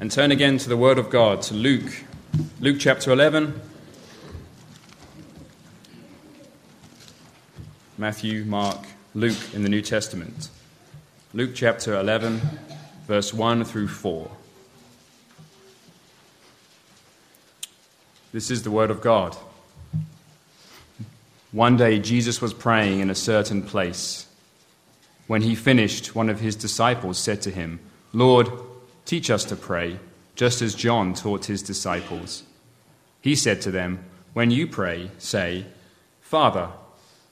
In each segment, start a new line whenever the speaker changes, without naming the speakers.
and turn again to the Word of God, to Luke, Luke chapter 11. Matthew, Mark, Luke in the New Testament. Luke chapter 11, verse 1 through 4. This is the Word of God. One day Jesus was praying in a certain place. When he finished, one of his disciples said to him, Lord, Teach us to pray, just as John taught his disciples. He said to them, When you pray, say, Father,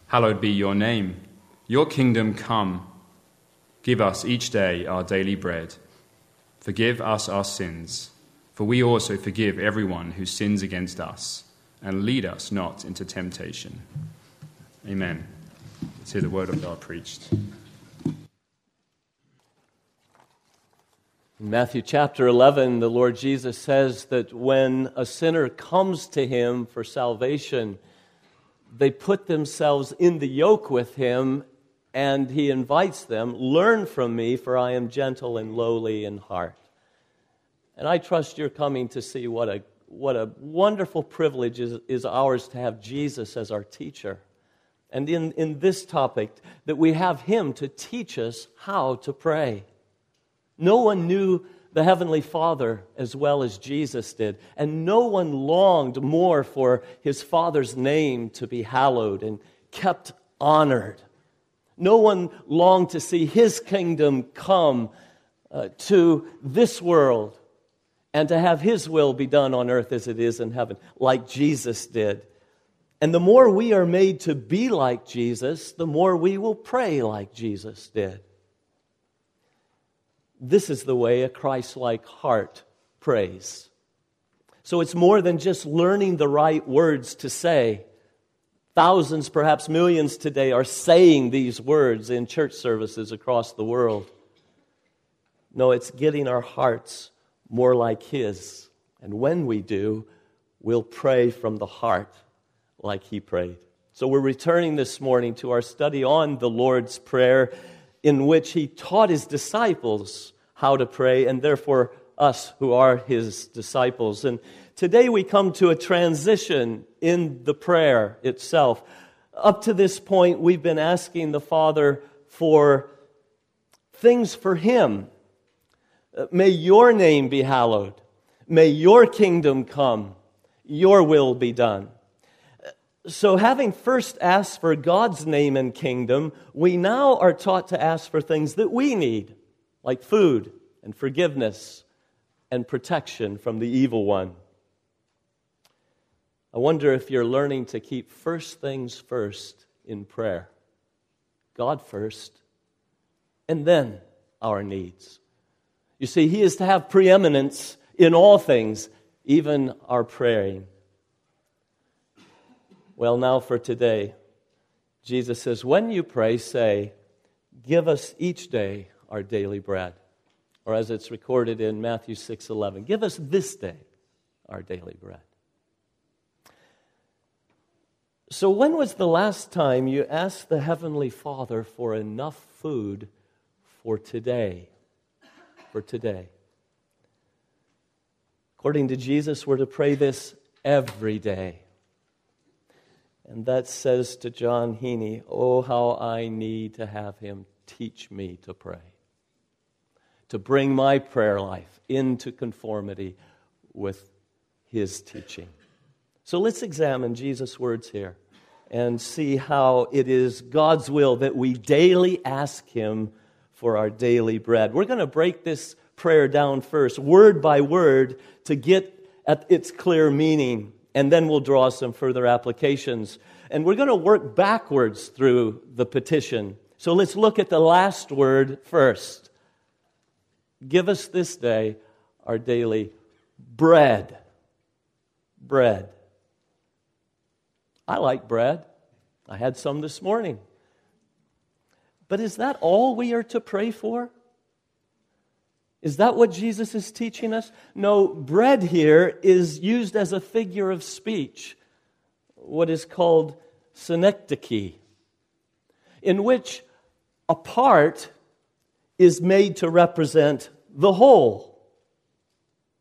hallowed be your name, your kingdom come. Give us each day our daily bread. Forgive us our sins, for we also forgive everyone who sins against us, and lead us not into temptation. Amen. Let's hear the word of God preached.
In Matthew chapter 11, the Lord Jesus says that when a sinner comes to him for salvation, they put themselves in the yoke with him, and he invites them, Learn from me, for I am gentle and lowly in heart. And I trust you're coming to see what a, what a wonderful privilege is, is ours to have Jesus as our teacher. And in, in this topic, that we have him to teach us how to pray. No one knew the Heavenly Father as well as Jesus did, and no one longed more for his Father's name to be hallowed and kept honored. No one longed to see his kingdom come uh, to this world and to have his will be done on earth as it is in heaven, like Jesus did. And the more we are made to be like Jesus, the more we will pray like Jesus did. This is the way a Christ like heart prays. So it's more than just learning the right words to say. Thousands, perhaps millions today, are saying these words in church services across the world. No, it's getting our hearts more like His. And when we do, we'll pray from the heart like He prayed. So we're returning this morning to our study on the Lord's Prayer in which he taught his disciples how to pray, and therefore us who are his disciples. And today we come to a transition in the prayer itself. Up to this point, we've been asking the Father for things for him. Uh, may your name be hallowed. May your kingdom come. Your will be done. So, having first asked for God's name and kingdom, we now are taught to ask for things that we need, like food and forgiveness and protection from the evil one. I wonder if you're learning to keep first things first in prayer God first, and then our needs. You see, He is to have preeminence in all things, even our praying. Well, now for today, Jesus says, When you pray, say, Give us each day our daily bread. Or as it's recorded in Matthew 6 11, Give us this day our daily bread. So, when was the last time you asked the Heavenly Father for enough food for today? For today. According to Jesus, we're to pray this every day. And that says to Jon Hueni, Oh, how I need to have him teach me to pray, to bring my prayer life into conformity with his teaching. So let's examine Jesus' words here and see how it is God's will that we daily ask him for our daily bread. We're going to break this prayer down first, word by word, to get at its clear meaning and then we'll draw some further applications. And we're going to work backwards through the petition. So let's look at the last word first. Give us this day our daily bread. Bread. I like bread. I had some this morning. But is that all we are to pray for? Is that what Jesus is teaching us? No, bread here is used as a figure of speech, what is called synecdoche, in which a part is made to represent the whole.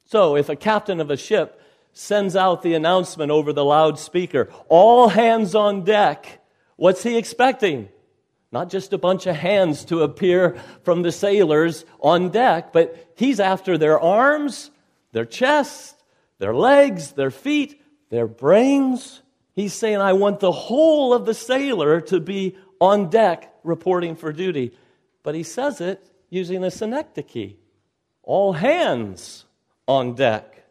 So, if a captain of a ship sends out the announcement over the loudspeaker, all hands on deck, what's he expecting? Not just a bunch of hands to appear from the sailors on deck, but he's after their arms, their chest, their legs, their feet, their brains. He's saying, I want the whole of the sailor to be on deck reporting for duty. But he says it using a synecdoche all hands on deck.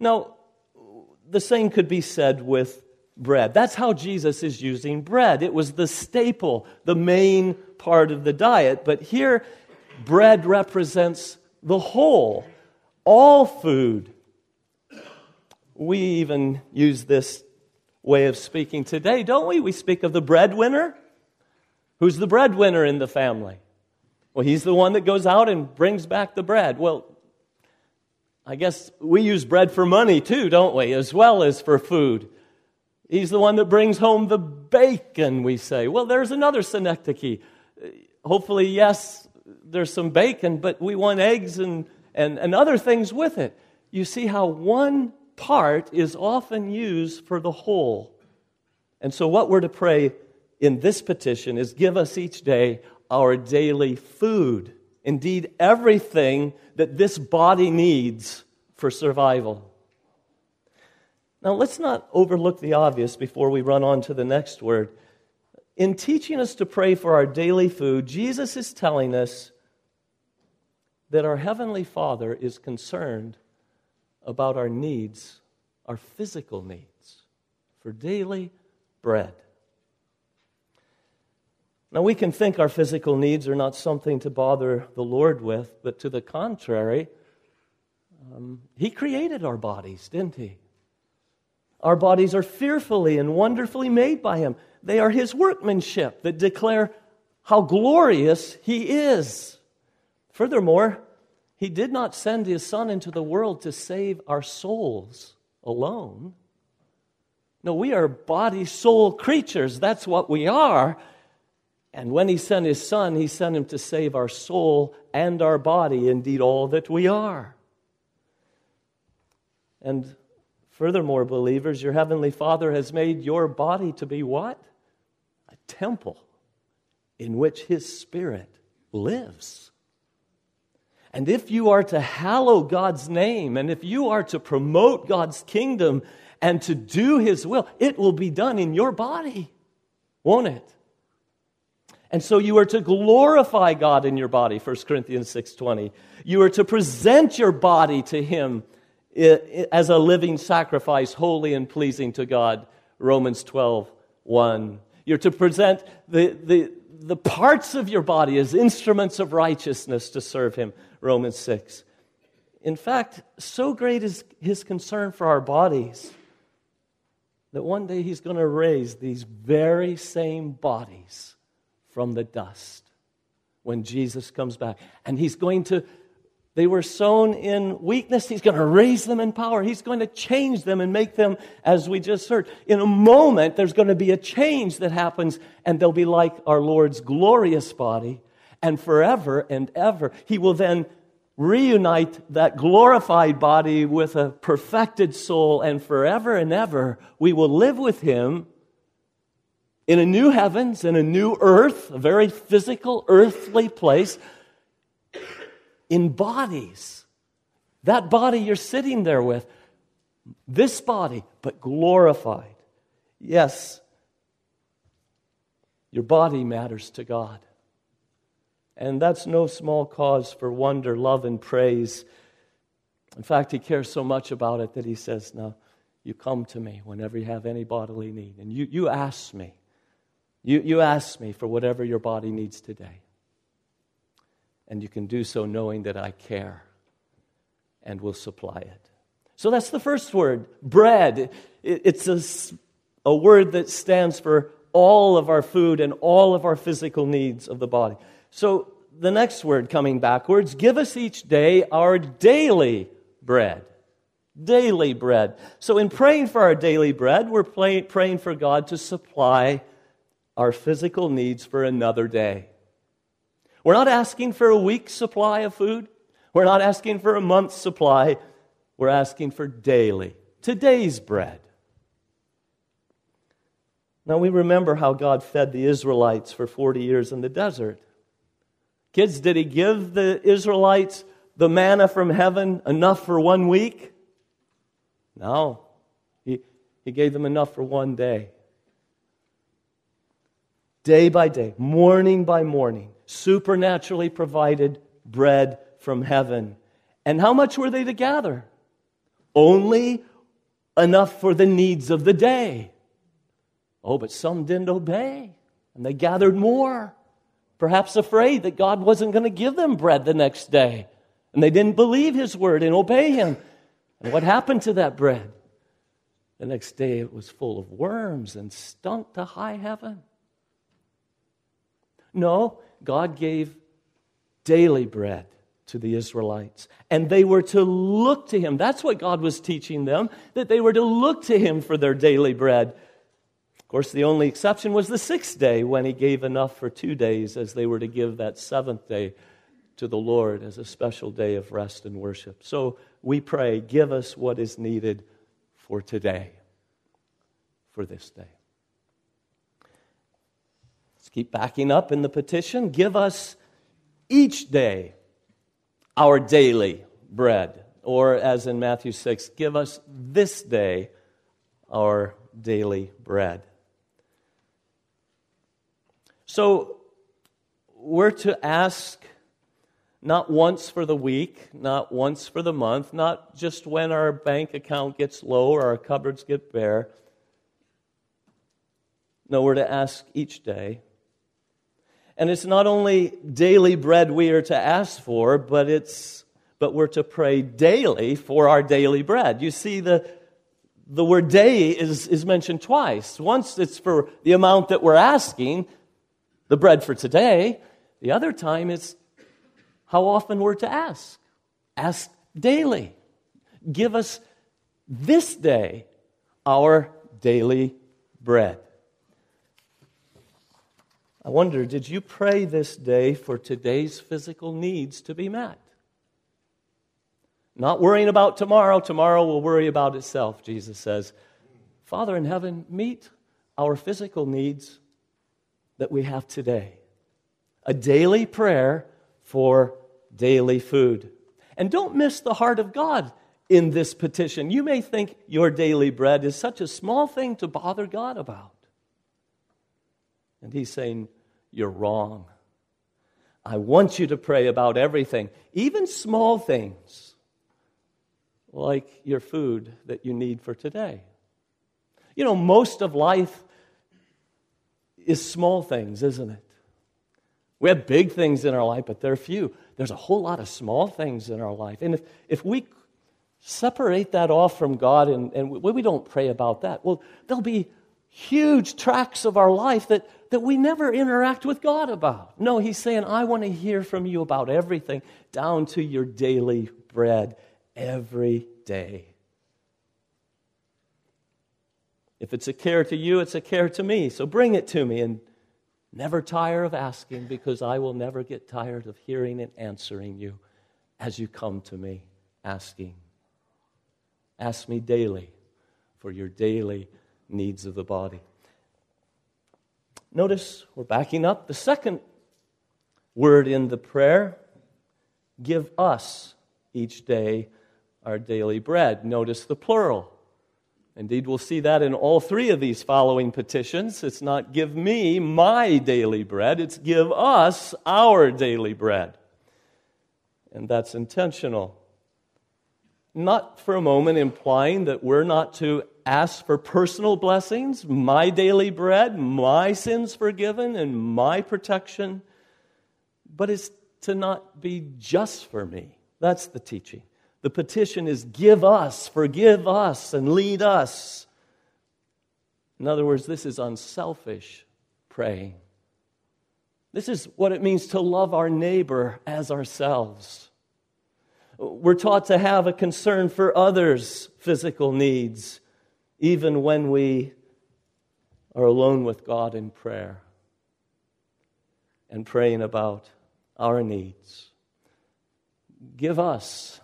Now, the same could be said with bread. That's how Jesus is using bread. It was the staple, the main part of the diet. But here, bread represents the whole, all food. We even use this way of speaking today, don't we? We speak of the breadwinner. Who's the breadwinner in the family? Well, he's the one that goes out and brings back the bread. Well, I guess we use bread for money too, don't we? As well as for food. He's the one that brings home the bacon, we say. Well, there's another synecdoche. Hopefully, yes, there's some bacon, but we want eggs and, and, and other things with it. You see how one part is often used for the whole. And so, what we're to pray in this petition is give us each day our daily food. Indeed, everything that this body needs for survival. Now, let's not overlook the obvious before we run on to the next word. In teaching us to pray for our daily food, Jesus is telling us that our Heavenly Father is concerned about our needs, our physical needs, for daily bread. Now, we can think our physical needs are not something to bother the Lord with, but to the contrary, um, He created our bodies, didn't He? Our bodies are fearfully and wonderfully made by Him. They are His workmanship that declare how glorious He is. Furthermore, He did not send His Son into the world to save our souls alone. No, we are body soul creatures. That's what we are. And when He sent His Son, He sent Him to save our soul and our body, indeed, all that we are. And Furthermore, believers, your heavenly Father has made your body to be what? A temple in which his Spirit lives. And if you are to hallow God's name, and if you are to promote God's kingdom and to do his will, it will be done in your body, won't it? And so you are to glorify God in your body, 1 Corinthians 6:20. You are to present your body to him as a living sacrifice, holy and pleasing to God. Romans 12, 1. You're to present the, the, the parts of your body as instruments of righteousness to serve Him. Romans 6. In fact, so great is His concern for our bodies that one day He's going to raise these very same bodies from the dust when Jesus comes back. And He's going to they were sown in weakness. He's going to raise them in power. He's going to change them and make them, as we just heard. In a moment, there's going to be a change that happens, and they'll be like our Lord's glorious body. And forever and ever, He will then reunite that glorified body with a perfected soul, and forever and ever, we will live with Him in a new heavens, in a new earth, a very physical, earthly place in bodies. That body you're sitting there with, this body, but glorified. Yes, your body matters to God. And that's no small cause for wonder, love, and praise. In fact, He cares so much about it that He says, Now, you come to me whenever you have any bodily need. And you, you ask me. You, you ask me for whatever your body needs today. And you can do so knowing that I care and will supply it. So that's the first word, bread. It's a, a word that stands for all of our food and all of our physical needs of the body. So the next word coming backwards, give us each day our daily bread. Daily bread. So in praying for our daily bread, we're praying for God to supply our physical needs for another day. We're not asking for a week's supply of food. We're not asking for a month's supply, we're asking for daily, today's bread. Now we remember how God fed the Israelites for 40 years in the desert. Kids, did He give the Israelites the manna from heaven enough for one week? No. He, he gave them enough for one day. Day by day, morning by morning, supernaturally provided bread from heaven. And how much were they to gather? Only enough for the needs of the day. Oh, but some didn't obey, and they gathered more, perhaps afraid that God wasn't going to give them bread the next day. And they didn't believe his word and obey him. And what happened to that bread? The next day it was full of worms and stunk to high heaven. No, God gave daily bread to the Israelites. And they were to look to him. That's what God was teaching them, that they were to look to him for their daily bread. Of course, the only exception was the sixth day when he gave enough for two days, as they were to give that seventh day to the Lord as a special day of rest and worship. So we pray, give us what is needed for today, for this day. Let's keep backing up in the petition. Give us each day our daily bread. Or, as in Matthew 6, give us this day our daily bread. So, we're to ask not once for the week, not once for the month, not just when our bank account gets low or our cupboards get bare. No, we're to ask each day. And it's not only daily bread we are to ask for, but it's but we're to pray daily for our daily bread. You see, the, the word day is, is mentioned twice. Once it's for the amount that we're asking, the bread for today. The other time it's how often we're to ask. Ask daily. Give us this day our daily bread. I wonder, did you pray this day for today's physical needs to be met? Not worrying about tomorrow. Tomorrow will worry about itself, Jesus says. Father in heaven, meet our physical needs that we have today. A daily prayer for daily food. And don't miss the heart of God in this petition. You may think your daily bread is such a small thing to bother God about. And He's saying, you're wrong. I want you to pray about everything, even small things like your food that you need for today. You know, most of life is small things, isn't it? We have big things in our life, but they're few. There's a whole lot of small things in our life. And if, if we separate that off from God and, and we, we don't pray about that, well, there'll be huge tracts of our life that, that we never interact with God about. No, He's saying, I want to hear from you about everything, down to your daily bread every day. If it's a care to you, it's a care to me. So bring it to me and never tire of asking because I will never get tired of hearing and answering you as you come to me asking. Ask me daily for your daily needs of the body. Notice we're backing up. The second word in the prayer give us each day our daily bread. Notice the plural. Indeed, we'll see that in all three of these following petitions. It's not give me my daily bread, it's give us our daily bread. And that's intentional. Not for a moment implying that we're not to ask for personal blessings, my daily bread, my sins forgiven, and my protection, but it's to not be just for me. That's the teaching. The petition is give us, forgive us, and lead us. In other words, this is unselfish praying. This is what it means to love our neighbor as ourselves. We're taught to have a concern for others' physical needs even when we are alone with God in prayer and praying about our needs. give us,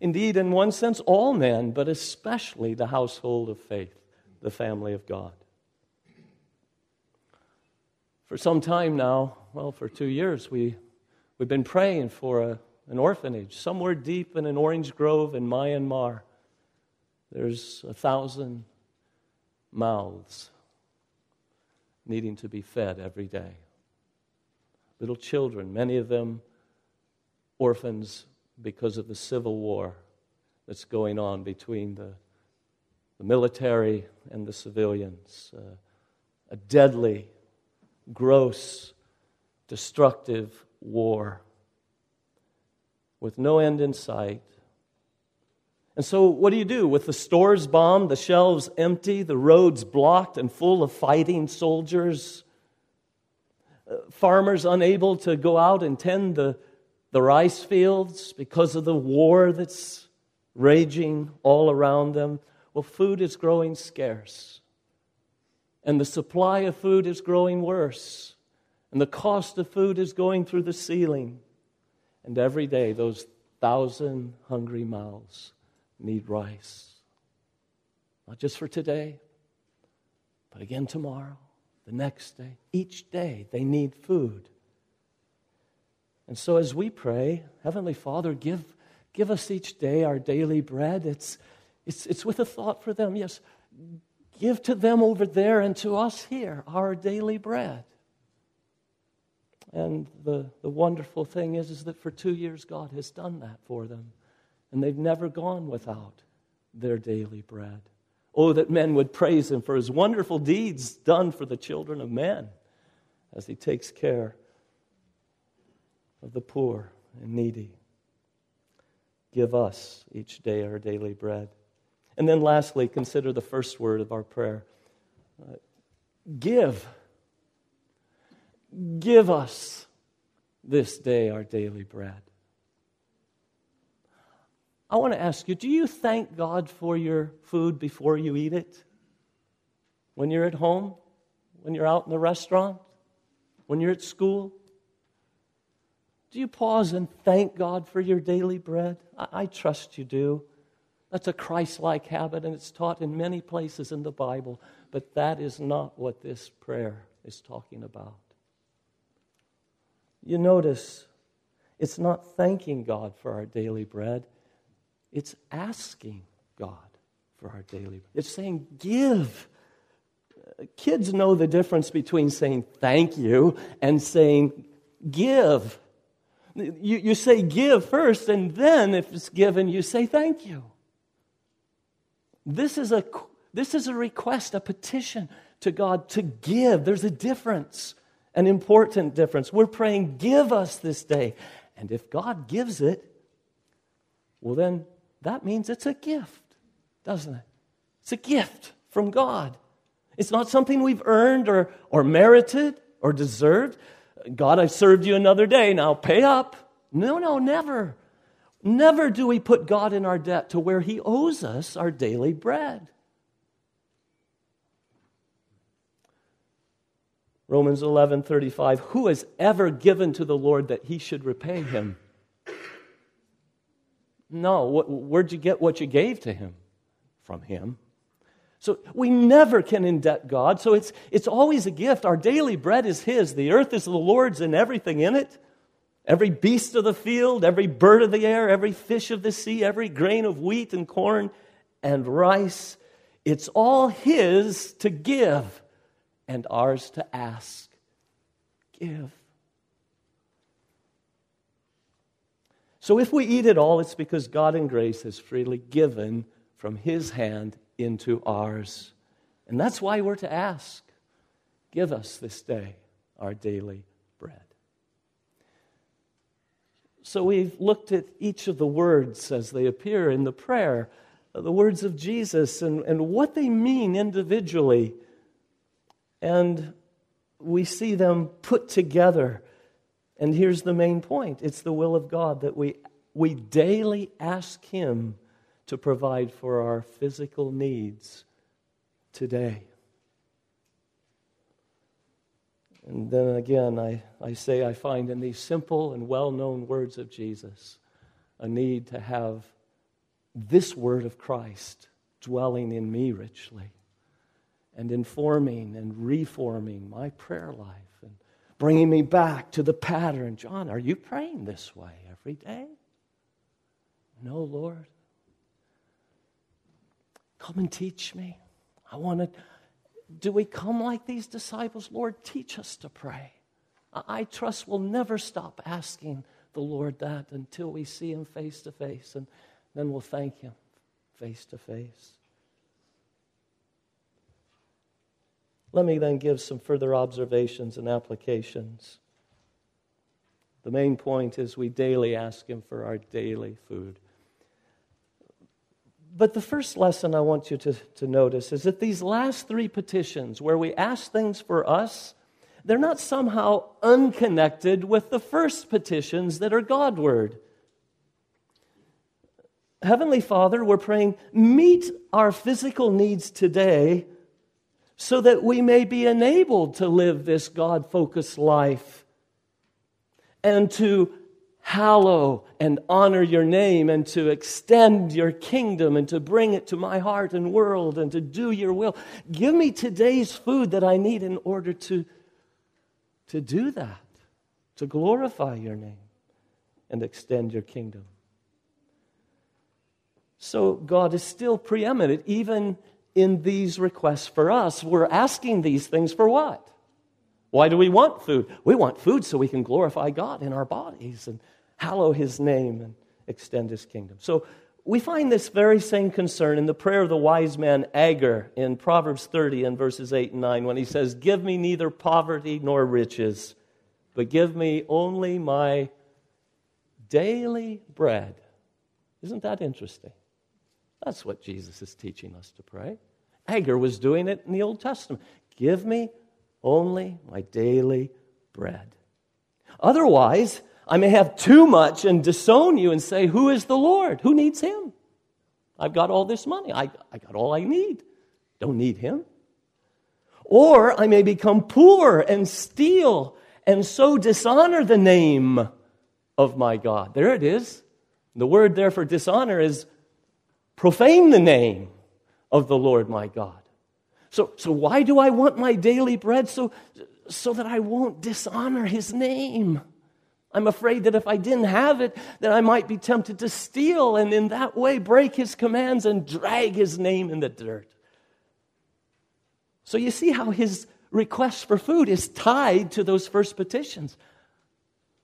indeed, in one sense, all men, but especially the household of faith, the family of God. For some time now, well, for two years, we, we've been praying for a, an orphanage somewhere deep in an orange grove in Myanmar. There's a thousand mouths needing to be fed every day. Little children, many of them orphans because of the civil war that's going on between the, the military and the civilians. Uh, a deadly, gross, destructive war with no end in sight. And so, what do you do? With the stores bombed, the shelves empty, the roads blocked and full of fighting soldiers, uh, farmers unable to go out and tend the, the rice fields because of the war that's raging all around them. Well, food is growing scarce, and the supply of food is growing worse, and the cost of food is going through the ceiling. And every day, those thousand hungry mouths need rice. Not just for today, but again tomorrow, the next day. Each day, they need food. And so, as we pray, Heavenly Father, give, give us each day our daily bread. It's, it's, it's with a thought for them. Yes, give to them over there and to us here our daily bread. And the, the wonderful thing is, is that for two years, God has done that for them. And they've never gone without their daily bread. Oh, that men would praise Him for His wonderful deeds done for the children of men as He takes care of the poor and needy. Give us each day our daily bread. And then lastly, consider the first word of our prayer uh, give. Give us this day our daily bread. I want to ask you do you thank God for your food before you eat it? When you're at home? When you're out in the restaurant? When you're at school? Do you pause and thank God for your daily bread? I, I trust you do. That's a Christ like habit, and it's taught in many places in the Bible, but that is not what this prayer is talking about. You notice it's not thanking God for our daily bread, it's asking God for our daily bread. It's saying, Give. Uh, kids know the difference between saying thank you and saying give. You, you say give first, and then if it's given, you say thank you. This is a, this is a request, a petition to God to give. There's a difference an important difference. We're praying, give us this day. And if God gives it, well, then that means it's a gift, doesn't it? It's a gift from God. It's not something we've earned or, or merited or deserved. God, I've served you another day, now pay up. No, no, never. Never do we put God in our debt to where He owes us our daily bread. Romans 11:35 Who has ever given to the Lord that he should repay him? No, where'd you get what you gave to him? From him. So we never can indebt God. So it's, it's always a gift. Our daily bread is His. The earth is the Lord's and everything in it. Every beast of the field, every bird of the air, every fish of the sea, every grain of wheat and corn and rice. It's all His to give and ours to ask. Give. So if we eat it all, it's because God in grace has freely given from His hand into ours. And that's why we're to ask Give us this day our daily bread. So we've looked at each of the words as they appear in the prayer, uh, the words of Jesus, and, and what they mean individually and we see them put together. And here's the main point it's the will of God that we, we daily ask Him to provide for our physical needs today. And then again, I, I say I find in these simple and well known words of Jesus a need to have this word of Christ dwelling in me richly and informing and reforming my prayer life and bringing me back to the pattern. Jon, are you praying this way every day? No, Lord. Come and teach me. I want to. Do we come like these disciples? Lord, teach us to pray. I trust we'll never stop asking the Lord that until we see Him face to face, and then we'll thank Him face to face. Let me then give some further observations and applications. The main point is we daily ask Him for our daily food. But the first lesson I want you to, to notice is that these last three petitions, where we ask things for us, they're not somehow unconnected with the first petitions that are Godward. Heavenly Father, we're praying, meet our physical needs today so that we may be enabled to live this God focused life and to hallow and honor your name and to extend your kingdom and to bring it to my heart and world and to do your will. Give me today's food that I need in order to, to do that, to glorify your name and extend your kingdom. So God is still preeminent, even in these requests for us. We're asking these things for what? Why do we want food? We want food so we can glorify God in our bodies and hallow his name and extend his kingdom. So we find this very same concern in the prayer of the wise man Agur in Proverbs 30 and verses 8 and 9 when he says, Give me neither poverty nor riches, but give me only my daily bread. Isn't that interesting? That's what Jesus is teaching us to pray. Agur was doing it in the Old Testament. Give me only my daily bread. Otherwise, I may have too much and disown you and say, Who is the Lord? Who needs him? I've got all this money. I, I got all I need. Don't need him. Or I may become poor and steal and so dishonor the name of my God. There it is. The word there for dishonor is profane the name of the Lord my God. So, so why do I want my daily bread? So, so that I won't dishonor his name. I'm afraid that if I didn't have it, then I might be tempted to steal and in that way break his commands and drag his name in the dirt. So you see how his request for food is tied to those first petitions.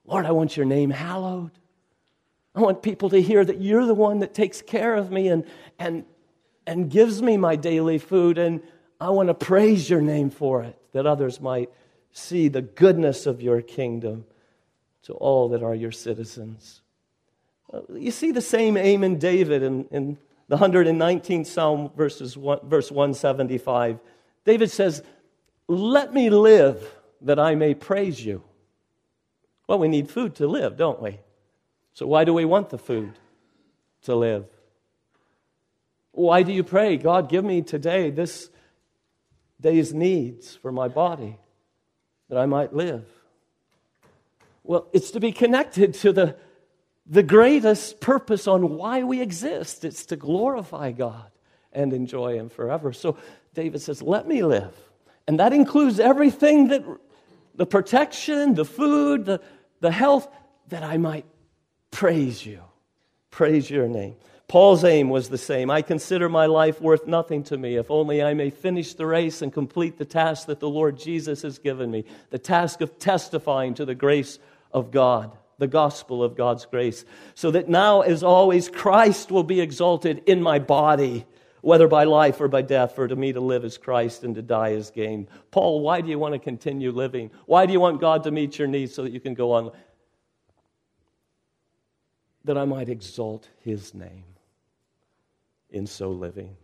Lord, I want your name hallowed. I want people to hear that you're the one that takes care of me and, and, and gives me my daily food. And I want to praise your name for it, that others might see the goodness of your kingdom to all that are your citizens. You see the same aim in David in, in the 119th Psalm, verses one, verse 175. David says, Let me live that I may praise you. Well, we need food to live, don't we? So, why do we want the food to live? Why do you pray, God, give me today this day's needs for my body that I might live? Well, it's to be connected to the, the greatest purpose on why we exist it's to glorify God and enjoy Him forever. So David says, Let me live. And that includes everything that the protection, the food, the, the health, that I might praise you, praise your name. Paul's aim was the same. I consider my life worth nothing to me if only I may finish the race and complete the task that the Lord Jesus has given me the task of testifying to the grace of God, the gospel of God's grace, so that now, as always, Christ will be exalted in my body, whether by life or by death, for to me to live is Christ and to die is gain. Paul, why do you want to continue living? Why do you want God to meet your needs so that you can go on? That I might exalt his name in so living.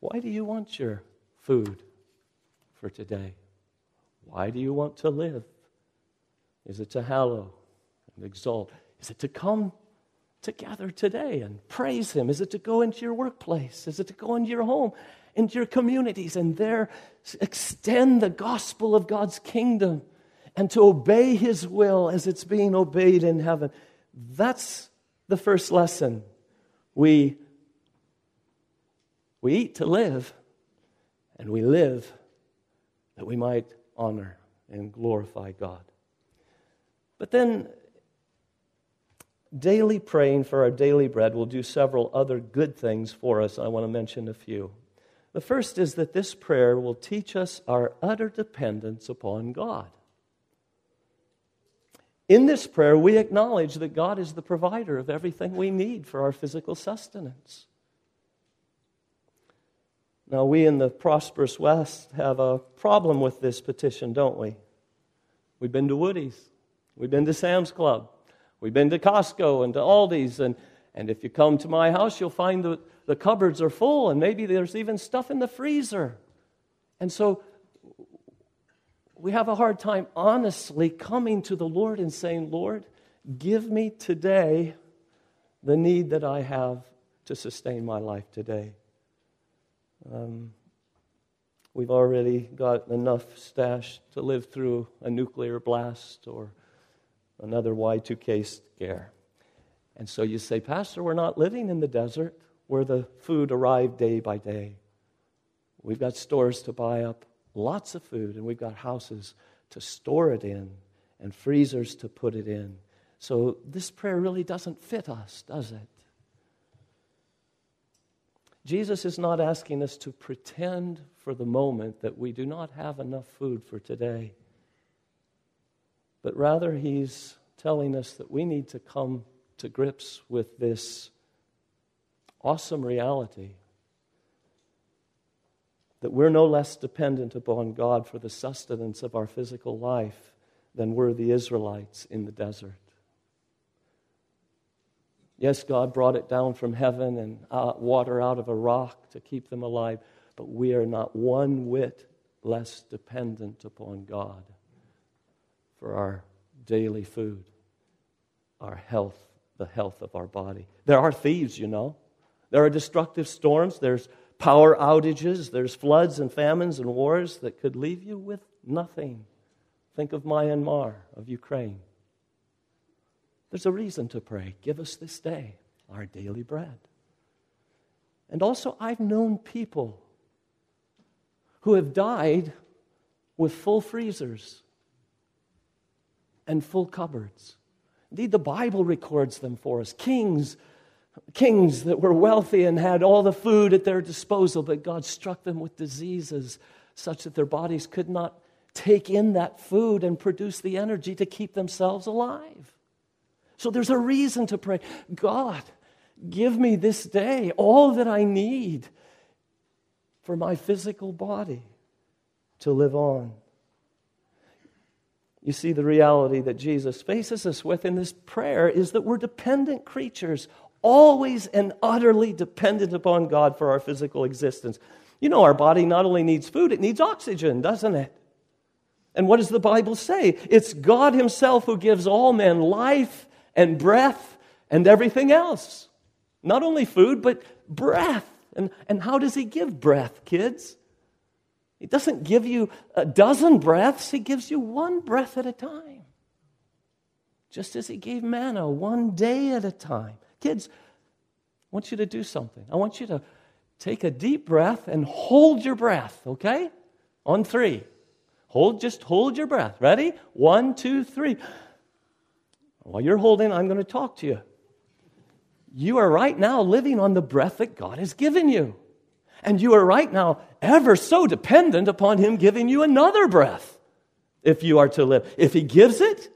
Why do you want your food for today? Why do you want to live? Is it to hallow and exalt? Is it to come together today and praise Him? Is it to go into your workplace? Is it to go into your home, into your communities, and there extend the gospel of God's kingdom and to obey His will as it's being obeyed in heaven. That's the first lesson. We, we eat to live, and we live that we might honor and glorify God. But then, daily praying for our daily bread will do several other good things for us. I want to mention a few. The first is that this prayer will teach us our utter dependence upon God. In this prayer, we acknowledge that God is the provider of everything we need for our physical sustenance. Now, we in the prosperous West have a problem with this petition, don't we? We've been to Woody's, we've been to Sam's Club, we've been to Costco and to Aldi's, and, and if you come to my house, you'll find that the cupboards are full, and maybe there's even stuff in the freezer. And so we have a hard time honestly coming to the Lord and saying, Lord, give me today the need that I have to sustain my life today. Um, we've already got enough stash to live through a nuclear blast or another Y2K scare. And so you say, Pastor, we're not living in the desert where the food arrived day by day. We've got stores to buy up lots of food, and we've got houses to store it in and freezers to put it in. So this prayer really doesn't fit us, does it? Jesus is not asking us to pretend for the moment that we do not have enough food for today, but rather, he's telling us that we need to come to grips with this awesome reality that we're no less dependent upon God for the sustenance of our physical life than were the Israelites in the desert. Yes, God brought it down from heaven and uh, water out of a rock to keep them alive, but we are not one whit less dependent upon God for our daily food, our health, the health of our body. There are thieves, you know. There are destructive storms. There's power outages, there's floods and famines and wars that could leave you with nothing. Think of Myanmar, of Ukraine. There's a reason to pray. Give us this day our daily bread. And also, I've known people who have died with full freezers and full cupboards. Indeed, the Bible records them for us. Kings kings that were wealthy and had all the food at their disposal, but God struck them with diseases such that their bodies could not take in that food and produce the energy to keep themselves alive. So there's a reason to pray God, give me this day all that I need for my physical body to live on. You see, the reality that Jesus faces us with in this prayer is that we're dependent creatures always and utterly dependent upon God for our physical existence. You know, our body not only needs food, it needs oxygen, doesn't it? And what does the Bible say? It's God Himself who gives all men life and breath and everything else. Not only food, but breath. And, and how does He give breath, kids? He doesn't give you a dozen breaths, He gives you one breath at a time. Just as He gave manna one day at a time. Kids, I want you to do something. I want you to take a deep breath and hold your breath, okay? On three. Hold, just hold your breath. Ready? One, two, three. While you're holding, I'm going to talk to you. You are right now living on the breath that God has given you. And you are right now ever so dependent upon Him giving you another breath if you are to live. If He gives it,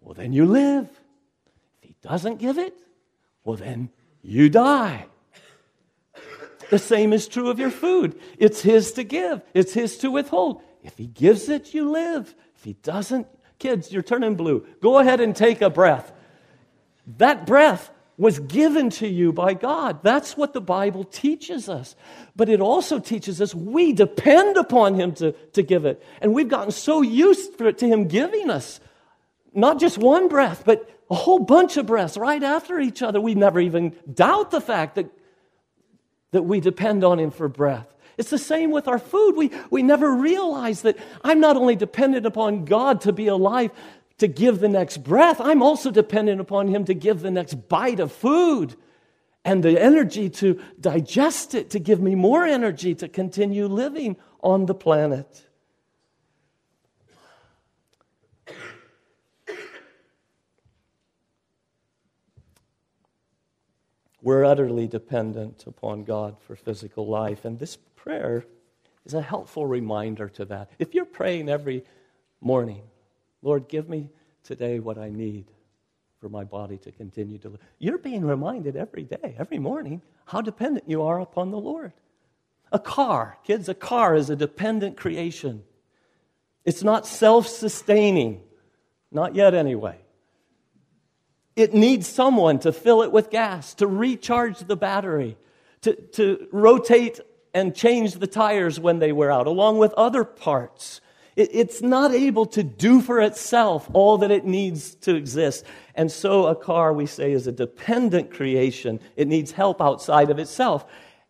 well, then you live. Doesn't give it, well, then you die. The same is true of your food. It's His to give, it's His to withhold. If He gives it, you live. If He doesn't, kids, you're turning blue. Go ahead and take a breath. That breath was given to you by God. That's what the Bible teaches us. But it also teaches us we depend upon Him to, to give it. And we've gotten so used to Him giving us not just one breath, but a whole bunch of breaths right after each other. We never even doubt the fact that, that we depend on Him for breath. It's the same with our food. We, we never realize that I'm not only dependent upon God to be alive, to give the next breath, I'm also dependent upon Him to give the next bite of food and the energy to digest it, to give me more energy to continue living on the planet. We're utterly dependent upon God for physical life. And this prayer is a helpful reminder to that. If you're praying every morning, Lord, give me today what I need for my body to continue to live, you're being reminded every day, every morning, how dependent you are upon the Lord. A car, kids, a car is a dependent creation. It's not self sustaining, not yet anyway. It needs someone to fill it with gas, to recharge the battery, to, to rotate and change the tires when they wear out, along with other parts. It, it's not able to do for itself all that it needs to exist. And so a car, we say, is a dependent creation. It needs help outside of itself.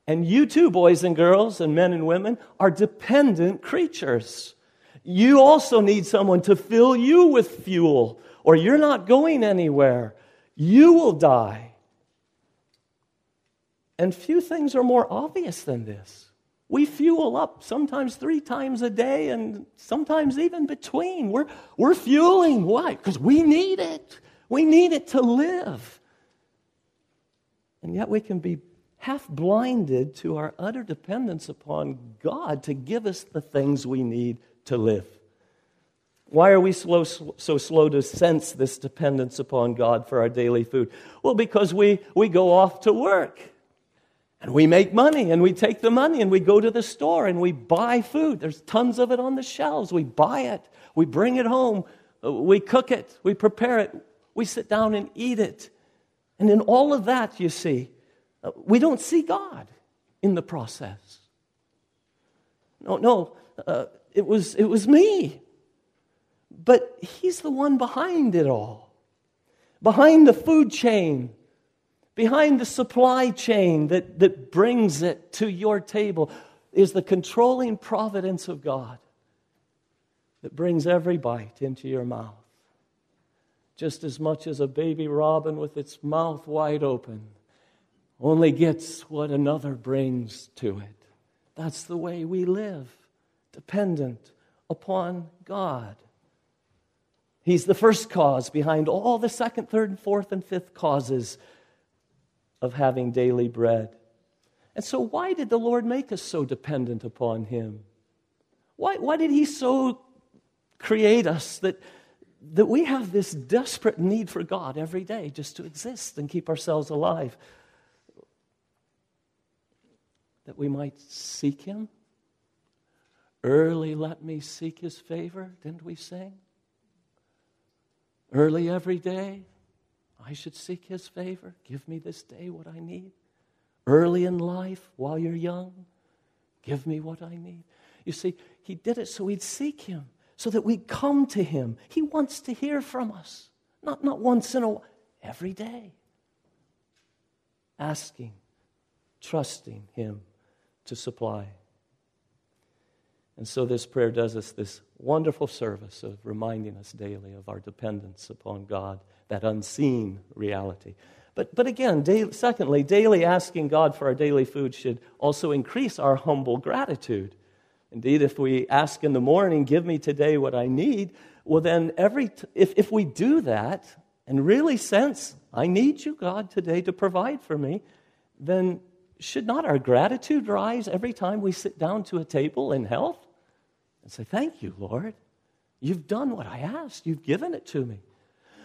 And you too, boys and girls, and men and women, are dependent creatures. You also need someone to fill you with fuel or you're not going anywhere. You will die. And few things are more obvious than this. We fuel up sometimes three times a day and sometimes even between. We're, we're fueling. Why? Because we need it. We need it to live. And yet we can be half blinded to our utter dependence upon God to give us the things we need to live. Why are we slow, so slow to sense this dependence upon God for our daily food? Well, because we, we go off to work and we make money and we take the money and we go to the store and we buy food. There's tons of it on the shelves. We buy it, we bring it home, we cook it, we prepare it, we sit down and eat it. And in all of that, you see, uh, we don't see God in the process. No, no, uh, it, was, it was me. But he's the one behind it all, behind the food chain, behind the supply chain that, that brings it to your table is the controlling providence of God that brings every bite into your mouth. Just as much as a baby robin with its mouth wide open only gets what another brings to it. That's the way we live, dependent upon God. He's the first cause behind all the second, third, and fourth, and fifth causes of having daily bread. And so, why did the Lord make us so dependent upon Him? Why, why did He so create us that, that we have this desperate need for God every day just to exist and keep ourselves alive? That we might seek Him? Early let me seek His favor, didn't we sing? Early every day, I should seek His favor. Give me this day what I need. Early in life, while you're young, give me what I need. You see, He did it so we'd seek Him, so that we'd come to Him. He wants to hear from us, not, not once in a while, every day. Asking, trusting Him to supply. And so this prayer does us this wonderful service of reminding us daily of our dependence upon God, that unseen reality. But, but again, daily, secondly, daily asking God for our daily food should also increase our humble gratitude. Indeed, if we ask in the morning, give me today what I need, well, then every t- if, if we do that and really sense, I need you, God, today to provide for me, then should not our gratitude rise every time we sit down to a table in health? And say, Thank you, Lord. You've done what I asked, you've given it to me.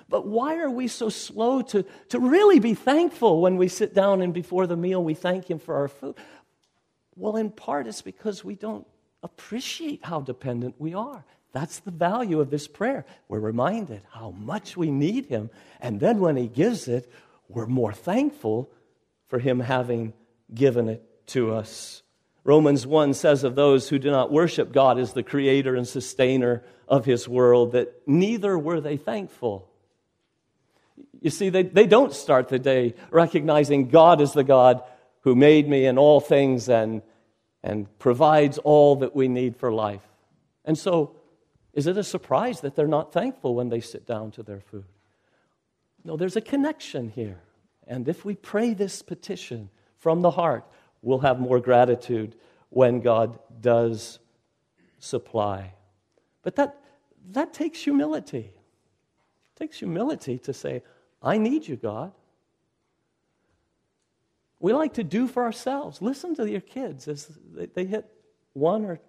But why are we so slow to, to really be thankful when we sit down and before the meal we thank Him for our food? Well, in part, it's because we don't appreciate how dependent we are. That's the value of this prayer. We're reminded how much we need Him. And then when He gives it, we're more thankful for Him having given it to us. Romans 1 says of those who do not worship God as the creator and sustainer of his world that neither were they thankful. You see, they, they don't start the day recognizing God is the God who made me and all things and, and provides all that we need for life. And so, is it a surprise that they're not thankful when they sit down to their food? No, there's a connection here. And if we pray this petition from the heart, we'll have more gratitude when God does supply. But that, that takes humility. It takes humility to say, I need you, God. We like to do for ourselves. Listen to your kids as they hit one or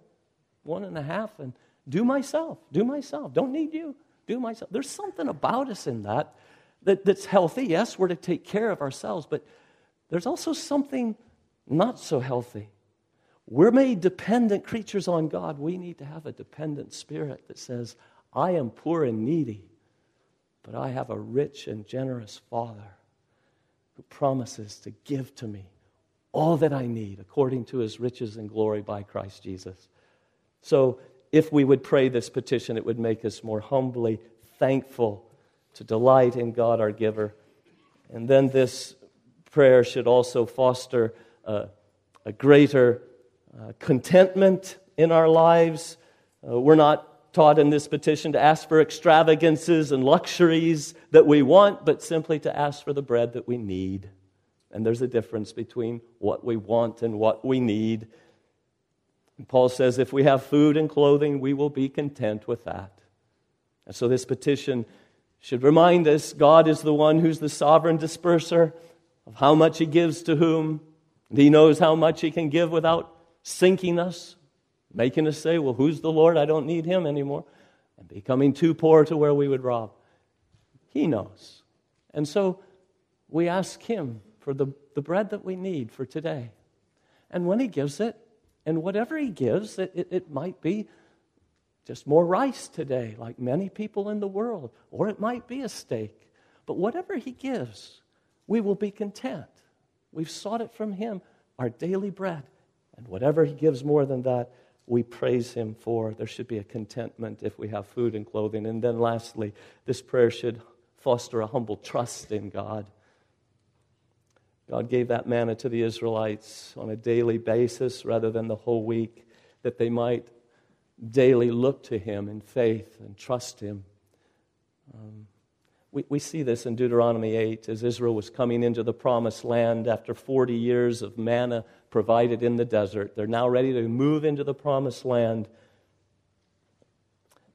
one and a half and do myself, do myself. Don't need you, do myself. There's something about us in that, that that's healthy. Yes, we're to take care of ourselves, but there's also something not so healthy. We're made dependent creatures on God. We need to have a dependent spirit that says, I am poor and needy, but I have a rich and generous Father who promises to give to me all that I need according to his riches and glory by Christ Jesus. So, if we would pray this petition, it would make us more humbly thankful to delight in God our giver. And then this prayer should also foster a, a greater uh, contentment in our lives. Uh, we're not taught in this petition to ask for extravagances and luxuries that we want, but simply to ask for the bread that we need. And there's a difference between what we want and what we need. And Paul says if we have food and clothing, we will be content with that. And so this petition should remind us God is the one who's the sovereign disperser of how much He gives to whom. He knows how much He can give without sinking us making us say, Well, who's the Lord? I don't need him anymore. And becoming too poor to where we would rob. He knows. And so we ask him for the, the bread that we need for today. And when he gives it, and whatever he gives, it, it, it might be just more rice today, like many people in the world, or it might be a steak. But whatever he gives, we will be content. We've sought it from him, our daily bread. And whatever he gives more than that, we praise Him for. There should be a contentment if we have food and clothing. And then, lastly, this prayer should foster a humble trust in God. God gave that manna to the Israelites on a daily basis rather than the whole week, that they might daily look to Him in faith and trust Him. Um, we, we see this in Deuteronomy 8 as Israel was coming into the promised land after 40 years of manna provided in the desert. They're now ready to move into the promised land.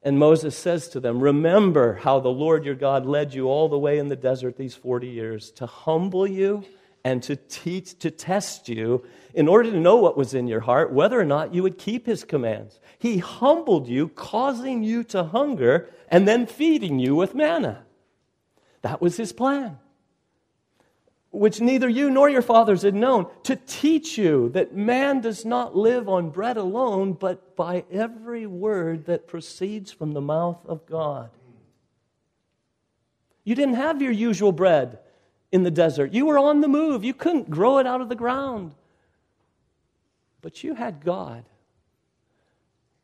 And Moses says to them, Remember how the Lord your God led you all the way in the desert these 40 years to humble you and to teach, to test you in order to know what was in your heart, whether or not you would keep his commands. He humbled you, causing you to hunger, and then feeding you with manna. That was his plan which neither you nor your fathers had known, to teach you that man does not live on bread alone, but by every word that proceeds from the mouth of God. You didn't have your usual bread in the desert. You were on the move. You couldn't grow it out of the ground. But you had God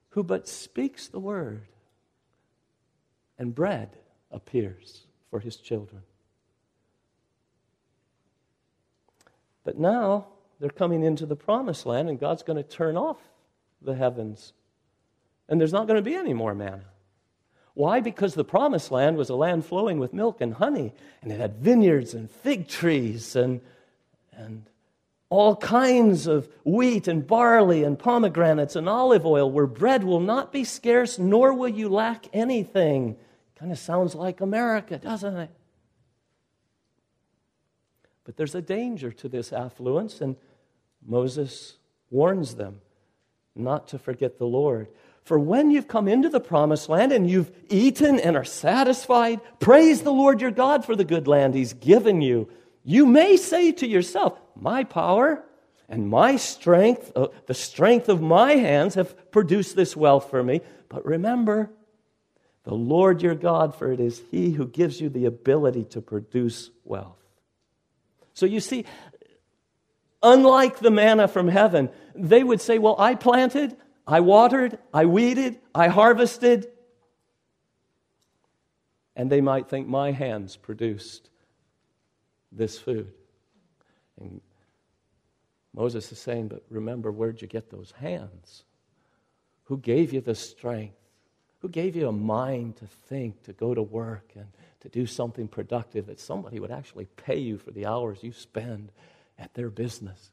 who but speaks the word, and bread appears for his children. But now they're coming into the promised land, and God's going to turn off the heavens. And there's not going to be any more manna. Why? Because the promised land was a land flowing with milk and honey, and it had vineyards and fig trees and, and all kinds of wheat and barley and pomegranates and olive oil, where bread will not be scarce, nor will you lack anything. Kind of sounds like America, doesn't it? But there's a danger to this affluence, and Moses warns them not to forget the Lord. For when you've come into the promised land and you've eaten and are satisfied, praise the Lord your God for the good land he's given you. You may say to yourself, My power and my strength, uh, the strength of my hands, have produced this wealth for me. But remember, the Lord your God, for it is he who gives you the ability to produce wealth. So you see, unlike the manna from heaven, they would say, Well, I planted, I watered, I weeded, I harvested. And they might think, My hands produced this food. And Moses is saying, But remember, where'd you get those hands? Who gave you the strength? Who gave you a mind to think, to go to work, and to do something productive that somebody would actually pay you for the hours you spend at their business?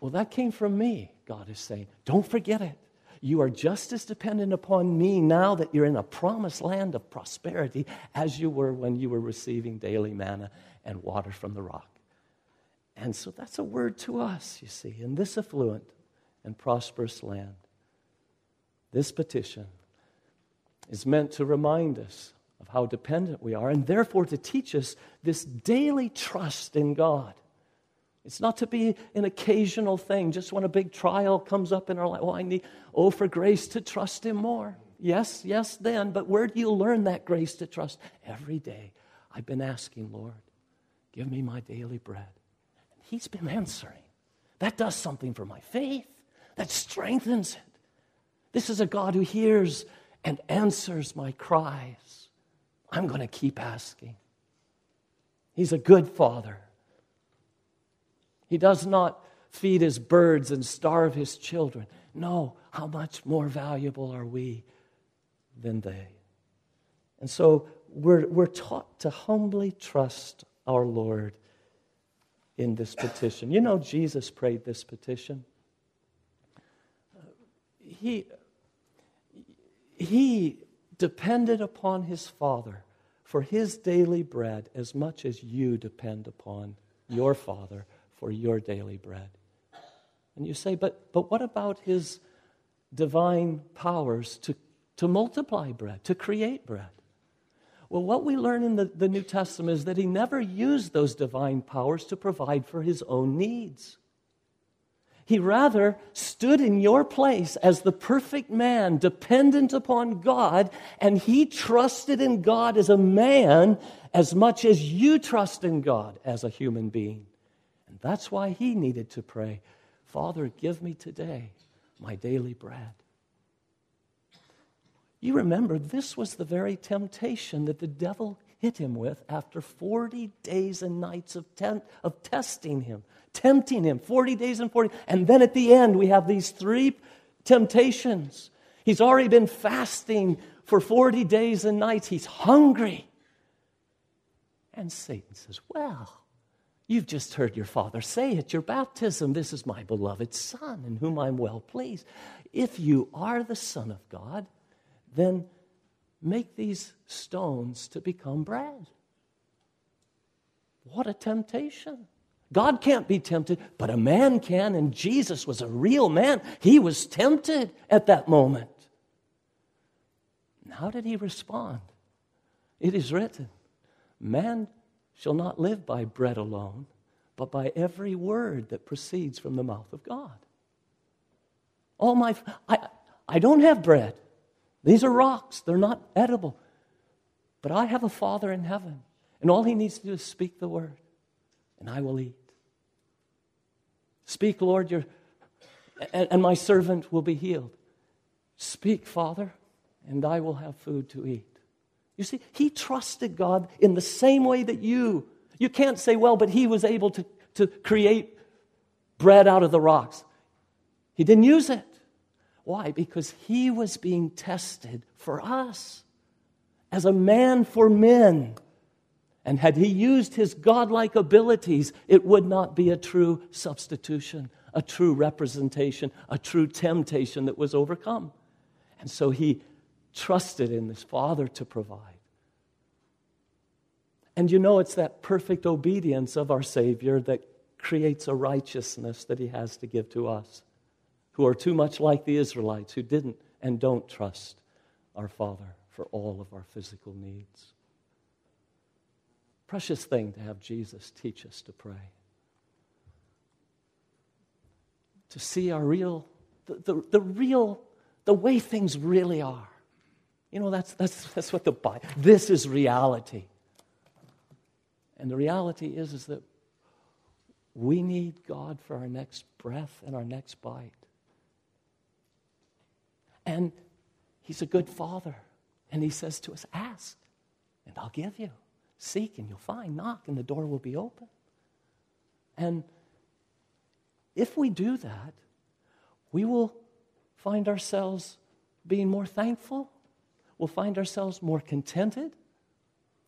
Well, that came from me, God is saying. Don't forget it. You are just as dependent upon me now that you're in a promised land of prosperity as you were when you were receiving daily manna and water from the rock. And so that's a word to us, you see, in this affluent and prosperous land. This petition is meant to remind us of how dependent we are and therefore to teach us this daily trust in God. It's not to be an occasional thing, just when a big trial comes up in our life. Oh, I need, oh, for grace to trust Him more. Yes, yes, then. But where do you learn that grace to trust? Every day. I've been asking, Lord, give me my daily bread. And He's been answering. That does something for my faith, that strengthens it. This is a God who hears and answers my cries. I'm going to keep asking. He's a good father. He does not feed his birds and starve his children. No, how much more valuable are we than they? And so we're, we're taught to humbly trust our Lord in this petition. You know, Jesus prayed this petition. He, he depended upon his Father for his daily bread as much as you depend upon your Father for your daily bread. And you say, but, but what about his divine powers to, to multiply bread, to create bread? Well, what we learn in the, the New Testament is that he never used those divine powers to provide for his own needs. He rather stood in your place as the perfect man, dependent upon God, and he trusted in God as a man as much as you trust in God as a human being. And that's why he needed to pray, Father, give me today my daily bread. You remember, this was the very temptation that the devil hit him with after 40 days and nights of, ten- of testing him, tempting him, 40 days and 40. And then at the end, we have these three temptations. He's already been fasting for 40 days and nights. He's hungry. And Satan says, Well, You've just heard your father say at your baptism, This is my beloved Son, in whom I'm well pleased. If you are the Son of God, then make these stones to become bread. What a temptation. God can't be tempted, but a man can, and Jesus was a real man. He was tempted at that moment. And how did he respond? It is written, Man shall not live by bread alone, but by every word that proceeds from the mouth of God. All my, I, I don't have bread. These are rocks, they're not edible. But I have a Father in heaven, and all he needs to do is speak the word, and I will eat. Speak, Lord, your, and, and my servant will be healed. Speak, Father, and I will have food to eat. You see, he trusted God in the same way that you. You can't say, well, but he was able to, to create bread out of the rocks. He didn't use it. Why? Because he was being tested for us as a man for men. And had he used his godlike abilities, it would not be a true substitution, a true representation, a true temptation that was overcome. And so he trusted in his Father to provide. And you know, it's that perfect obedience of our Savior that creates a righteousness that he has to give to us, who are too much like the Israelites who didn't and don't trust our Father for all of our physical needs. Precious thing to have Jesus teach us to pray. To see our real, the, the, the real, the way things really are. You know, that's, that's, that's what the Bible, this is reality. And the reality is, is that we need God for our next breath and our next bite. And He's a good Father. And He says to us, Ask, and I'll give you. Seek, and you'll find. Knock, and the door will be open. And if we do that, we will find ourselves being more thankful, we'll find ourselves more contented,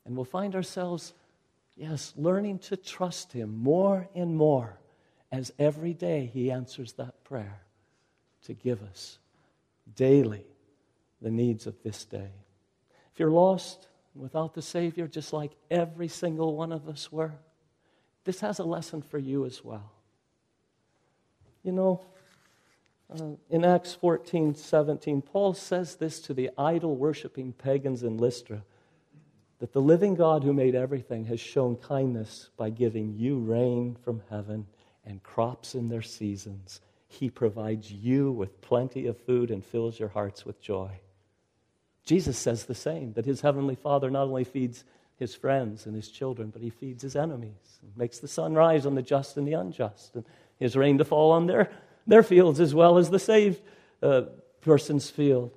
and we'll find ourselves, yes, learning to trust Him more and more as every day He answers that prayer to give us daily the needs of this day. If you're lost without the Savior, just like every single one of us were, this has a lesson for you as well. You know, uh, in Acts 14 17, Paul says this to the idol worshiping pagans in Lystra that the living God who made everything has shown kindness by giving you rain from heaven and crops in their seasons. He provides you with plenty of food and fills your hearts with joy. Jesus says the same that his heavenly Father not only feeds his friends and his children, but he feeds his enemies and makes the sun rise on the just and the unjust, and his rain to fall on their, their fields as well as the saved uh, person's field.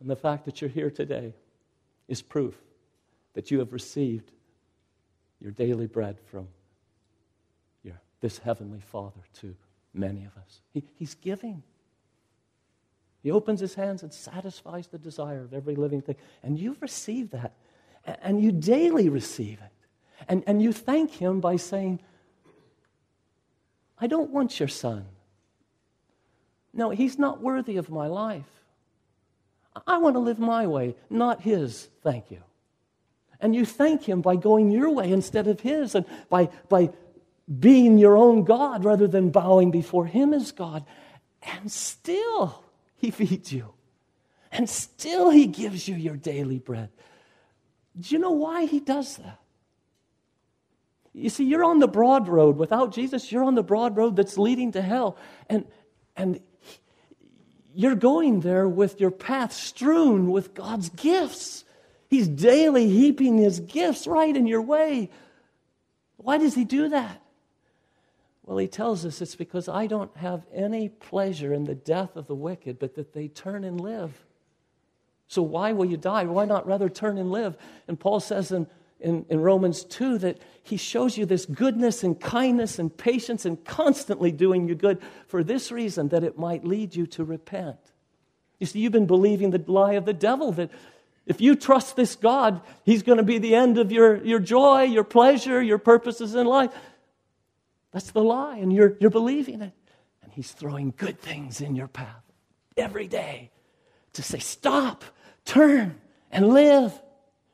And the fact that you're here today is proof that you have received your daily bread from your, this Heavenly Father to many of us. He, he's giving. He opens his hands and satisfies the desire of every living thing. And you've received that. And you daily receive it. And, and you thank him by saying, I don't want your son. No, he's not worthy of my life. I want to live my way, not his. Thank you. And you thank him by going your way instead of his, and by, by being your own God rather than bowing before him as God. And still, he feeds you. And still He gives you your daily bread. Do you know why He does that? You see, you're on the broad road. Without Jesus, you're on the broad road that's leading to hell. And, and you're going there with your path strewn with God's gifts. He's daily heaping His gifts right in your way. Why does He do that? Well, he tells us it's because I don't have any pleasure in the death of the wicked, but that they turn and live. So why will you die? Why not rather turn and live? And Paul says in, in, in, Romans 2 that he shows you this goodness and kindness and patience and constantly doing you good for this reason, that it might lead you to repent. You see, you've been believing the lie of the devil that if you trust this God, he's going to be the end of your, your joy, your pleasure, your purposes in life. That's the lie, and you're, you're believing it. And He's throwing good things in your path every day to say, Stop, turn, and live.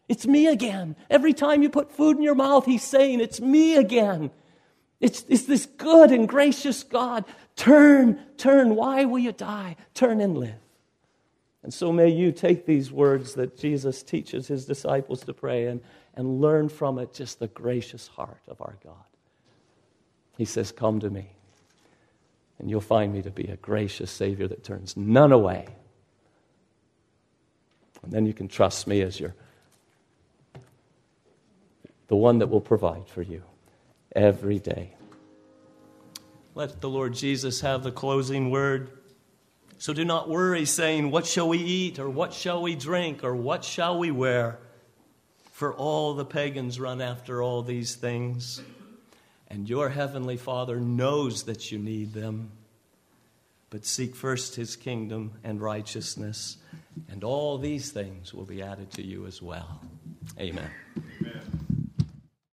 It's me again. Every time you put food in your mouth, He's saying, It's me again. It's, it's this good and gracious God. Turn, turn. Why will you die? Turn and live. And so may you take these words that Jesus teaches his disciples to pray and, and learn from it just the gracious heart of our God. He says, Come to me, and you'll find me to be a gracious Savior that turns none away. And then you can trust me as your the one that will provide for you every day. Let the Lord Jesus have the closing word. So do not worry, saying, What shall we eat, or what shall we drink, or what shall we wear? For all the pagans run after all these things and your heavenly Father knows that you need them. But seek first his kingdom and righteousness, and all these things will be added to you as well. Amen. Amen.